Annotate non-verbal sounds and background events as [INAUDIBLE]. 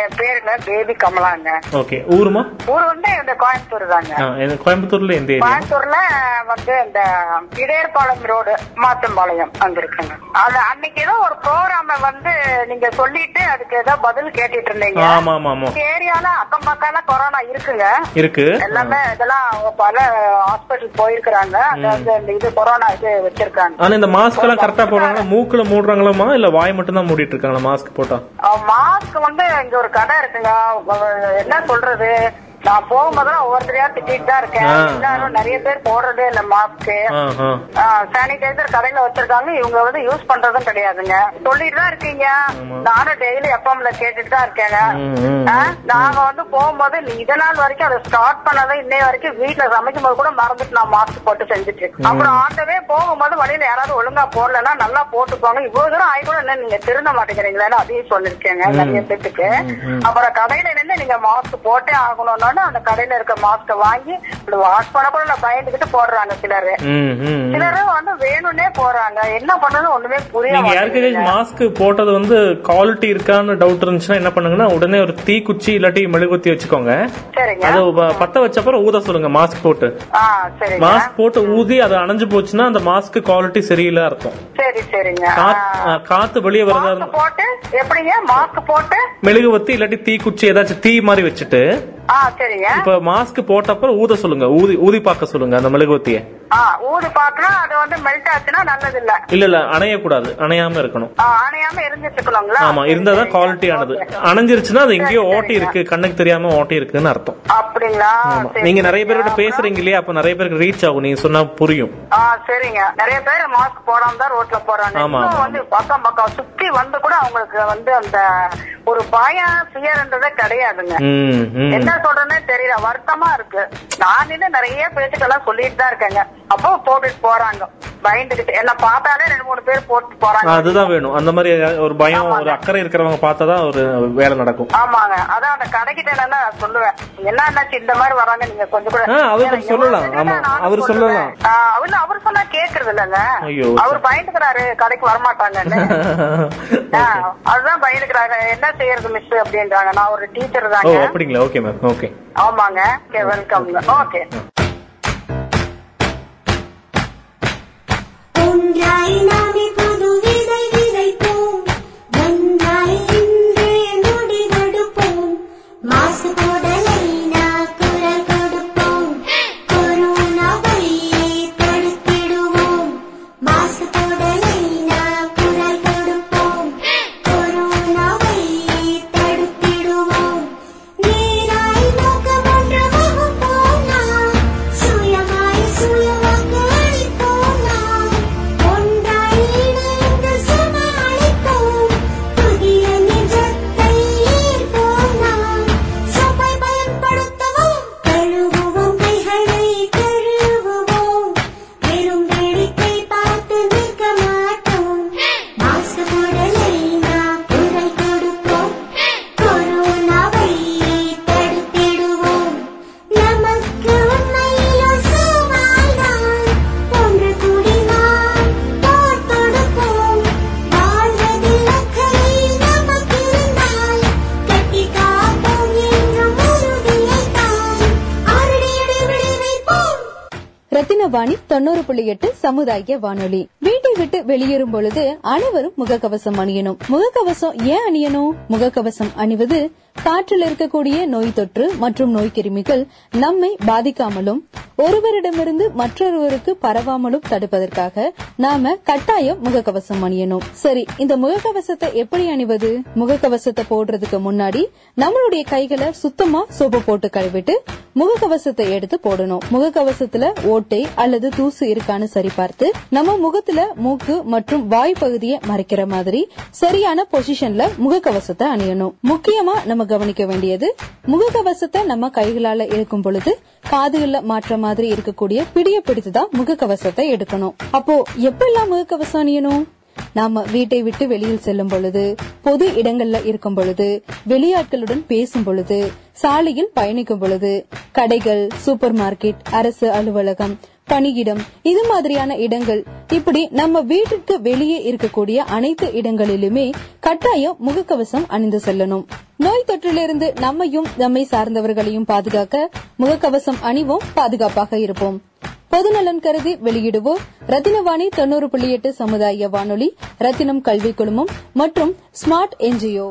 என் பேருங்க baby கமலாங்க. Okay ஊருமா ஊர் வந்து இந்த கோயம்புத்தூர் தாங்க. கோயம்புத்தூர்ல எந்த கோயம்புத்தூர்ல வந்து இந்த இடையர்பாளையம் ரோடு மாத்தம்பாளையம் அங்க இருக்குங்க அது அன்னைக்கு ஏதோ ஒரு ப்ரோக்ராம வந்து நீங்க சொல்லிட்டு அதுக்கு ஏதோ பதில் கேட்டுட்டு இருந்தீங்க. ஆமா ஆமா ஆமா. ஏரியால அக்கம் பக்கம் கொரோனா இருக்குங்க. இருக்கு. எல்லாமே இதெல்லாம் பல ஹாஸ்பிட்டல் போயிருக்கிறாங்க. அங்க வந்து இந்த இது கொரோனா இது வச்சிருக்காங்க. ஆனா இந்த மாஸ்க் எல்லாம் கரெக்டா போடுறாங்களா? மூக்குல மூடுறாங்களாமா இல்ல வாய் மட்டும் தான் மூடிட்டு இருக்காங்களா மாஸ்க் போட்டா? மாஸ்க் வந்து இங்க ஒரு கடை இருக்குங்க. என்ன சொல்றது? நான் போகும்போதெல்லாம் ஒவ்வொருத்தரையா திட்டிட்டு தான் இருக்கேன். எல்லாரும் நிறைய பேர் போடுறதே இல்ல மாஸ்க் ஆ, ஆ. சானிடைசர் கடையில வச்சிருக்காங்க. இவங்க வந்து யூஸ் பண்றதும் கிடையாதுங்க. சொல்லிட்டு தான் இருக்கீங்க. நானும் டெய்லி எஃப்எம்ல கேட்டுட்டு தான் இருக்கேங்க. நாங்க வந்து போகும்போது இத நாள் வரைக்கும் அதை ஸ்டார்ட் பண்ணதை இன்னைய வரைக்கும் வீட்டுல சமைக்கும் போது கூட மறந்துட்டு நான் மாஸ்க் போட்டு செஞ்சுட்டு இருக்கேன். அப்புறம் ஆண்டவே போகும்போது வழியில யாராவது ஒழுங்கா போடலன்னா நல்லா போட்டுக்கோங்க. இவ்வளவு தூரம் ஆகி கூட என்ன நீங்க திருந்த மாட்டேங்கிறீங்களேன்னு அதையும் சொல்லிருக்கேங்க நிறைய பேத்துக்கு. அப்புறம் கடையில இருந்து நீங்க மாஸ்க் போட்டே ஆகணும்னு அந்த கடையில இருக்க மாஸ்க வாங்கி வாஷ் பண்ண கூட நான் பயந்துகிட்டு போடுறாங்க சிலரு. சிலரு வந்து வேணும்னே போறாங்க என்ன பண்றது ஒண்ணுமே புரிய நீங்க மாட்டேங்குது. யாருக்காச்சும் மாஸ்க் போட்டது வந்து குவாலிட்டி இருக்கான்னு டவுட் இருந்துச்சுன்னா என்ன பண்ணுங்கன்னா உடனே ஒரு தீக்குச்சி இல்லாட்டி மெழுகுத்தி வச்சுக்கோங்க. அது பத்த வச்ச அப்புறம் ஊத சொல்லுங்க மாஸ்க் போட்டு. மாஸ்க் போட்டு ஊதி அது அணைஞ்சு போச்சுன்னா அந்த மாஸ்க் குவாலிட்டி சரியில்லை அர்த்தம் சரி சரிங்க. காத்து வெளியே வரதா போட்டு எப்படிங்க? மாஸ்க் போட்டு? மெழுகுவத்தி இல்லாட்டி தீக்குச்சி ஏதாச்சும் தீ மாதிரி வச்சுட்டு இப்ப மாஸ்க் போட்டப்ப ஊத சொல்லுங்க. ஊதி ஊதி பார்க்க சொல்லுங்க அந்த மெழுகுவத்தியை ஊது பாக்குறா அது வந்து மெல்ட் ஆச்சுன்னா நல்லது இல்ல இல்ல இல்ல அணையக்கூடாது. அணையாம இருக்கணும். அணையாம இருந்துச்சுக்கணுங்களா ஆமா இருந்தாதான் குவாலிட்டி ஆனது. அணைஞ்சிருச்சுன்னா அது எங்கேயோ ஓட்டி இருக்கு. கண்ணுக்கு தெரியாம ஓட்டி இருக்குன்னு அர்த்தம். அப்படிங்களா? நீங்க நிறைய பேரோட சரிங்க. பேசுறீங்க இல்லையா அப்ப நிறைய பேருக்கு ரீச் ஆகும். நீங்க சொன்னா புரியும். சரிங்க. நிறைய பேர் மாஸ்க் போடாம தான் ரோட்ல போறாங்க. ஆமா, வந்து பக்கம் பக்கம் சுத்தி வந்து கூட அவங்களுக்கு வந்து அந்த ஒரு பயம் ஃபியர்ன்றதே கிடையாதுங்க. என்ன சொல்றேன்னே தெரியல. வருத்தமா இருக்கு. நான் நிறைய பேச்சுக்கெல்லாம் சொல்லிட்டு தான் இருக்கேங்க. அப்போ போட்டுட்டு போறாங்க. பயந்துகிட்டு என்ன பார்த்தாலே ரெண்டு மூணு பேர் போட்டு போறாங்க. அதுதான் வேணும். அந்த மாதிரி ஒரு பயம் ஒரு அக்கறை இருக்கிறவங்க பார்த்தாதான் ஒரு வேலை நடக்கும். ஆமாங்க. அதான் அந்த கடைக்கிட்ட என்னன்னா நான் சொல்லுவேன். என்ன என்னாச்சு இந்த மாதிரி வராங்க நீங்க கொஞ்சம் கூட ஏன்னா, சொல்லலாம். ஆமா, அவர். சொல்லலாம். அவர் அவர் சொன்னா கேக்குறது இல்லங்க. அவர் பயந்துக்கிறாரு கடைக்கு வரமாட்டாங்கன்னு. [LAUGHS] ஆ, அதுதான் பயந்துக்கிறாங்க. என்ன செய்யறது மிஸ் அப்படின்றாங்க. நான் ஒரு டீச்சர் ஓ தாங்க அப்படிங்களா? Okay ma'am okay. ஆமாங்க. Welcome okay. ரத்தினவாணி தொண்ணூறு புள்ளி எட்டு சமுதாய வானொலி. வீட்டை விட்டு வெளியேறும் பொழுது அனைவரும் முகக்கவசம் அணியணும். முகக்கவசம் ஏன் அணியணும்? முகக்கவசம் அணிவது காற்றில் இருக்கக்கூடிய நோய் தொற்று மற்றும் நோய் கிருமிகள் நம்மை பாதிக்காமலும் ஒருவரிடமிருந்து மற்றொருவருக்கு பரவாமலும் தடுப்பதற்காக நாம கட்டாயம் முகக்கவசம் அணியணும். சரி இந்த முகக்கவசத்தை எப்படி அணிவது? முகக்கவசத்தை போடுறதுக்கு முன்னாடி நம்மளுடைய கைகளை சுத்தமா சோப்பு போட்டு கழுவிட்டு முகக்கவசத்தை எடுத்து போடணும். முகக்கவசத்துல ஓட்டை அல்லது தூசு இருக்கான்னு சரி பார்த்து நம்ம முகத்துல மூக்கு மற்றும் வாய் பகுதியை மறைக்கிற மாதிரி சரியான பொசிஷன்ல முகக்கவசத்தை அணியணும். முக்கியமா நம்ம கவனிக்க வேண்டியது முகக்கவசத்தை நம்ம கைகளால இருக்கும் பொழுது காதுகள்ல மாற்ற மாதிரி இருக்கக்கூடிய பிடிய பிடித்துதான் முகக்கவசத்தை எடுக்கணும். அப்போ எப்பெல்லாம் முகக்கவசம் அணியணும்? நாம வீட்டை விட்டு வெளியில் செல்லும் பொழுது பொது இடங்கள்ல இருக்கும் பொழுது வெளியாட்களுடன் பேசும் பொழுது சாலையில் பயணிக்கும் பொழுது கடைகள் சூப்பர் மார்க்கெட் அரசு அலுவலகம் பணியிடம் இது மாதிரியான இடங்கள். இப்படி நம்ம வீட்டுக்கு வெளியே இருக்கக்கூடிய அனைத்து இடங்களிலுமே கட்டாயம் முகக்கவசம் அணிந்து செல்லணும். நோய் தொற்றிலிருந்து நம்மையும் நம்மை சார்ந்தவர்களையும் பாதுகாக்க முகக்கவசம் அணிவோம் பாதுகாப்பாக இருப்போம். பொதுநலன் கருதி வெளியிடுவோர் ரத்தினவாணி தொண்ணூறு புள்ளி எட்டு சமுதாய வானொலி ரத்தினம் கல்வி குழுமம் மற்றும் ஸ்மார்ட் என்ஜிஓ.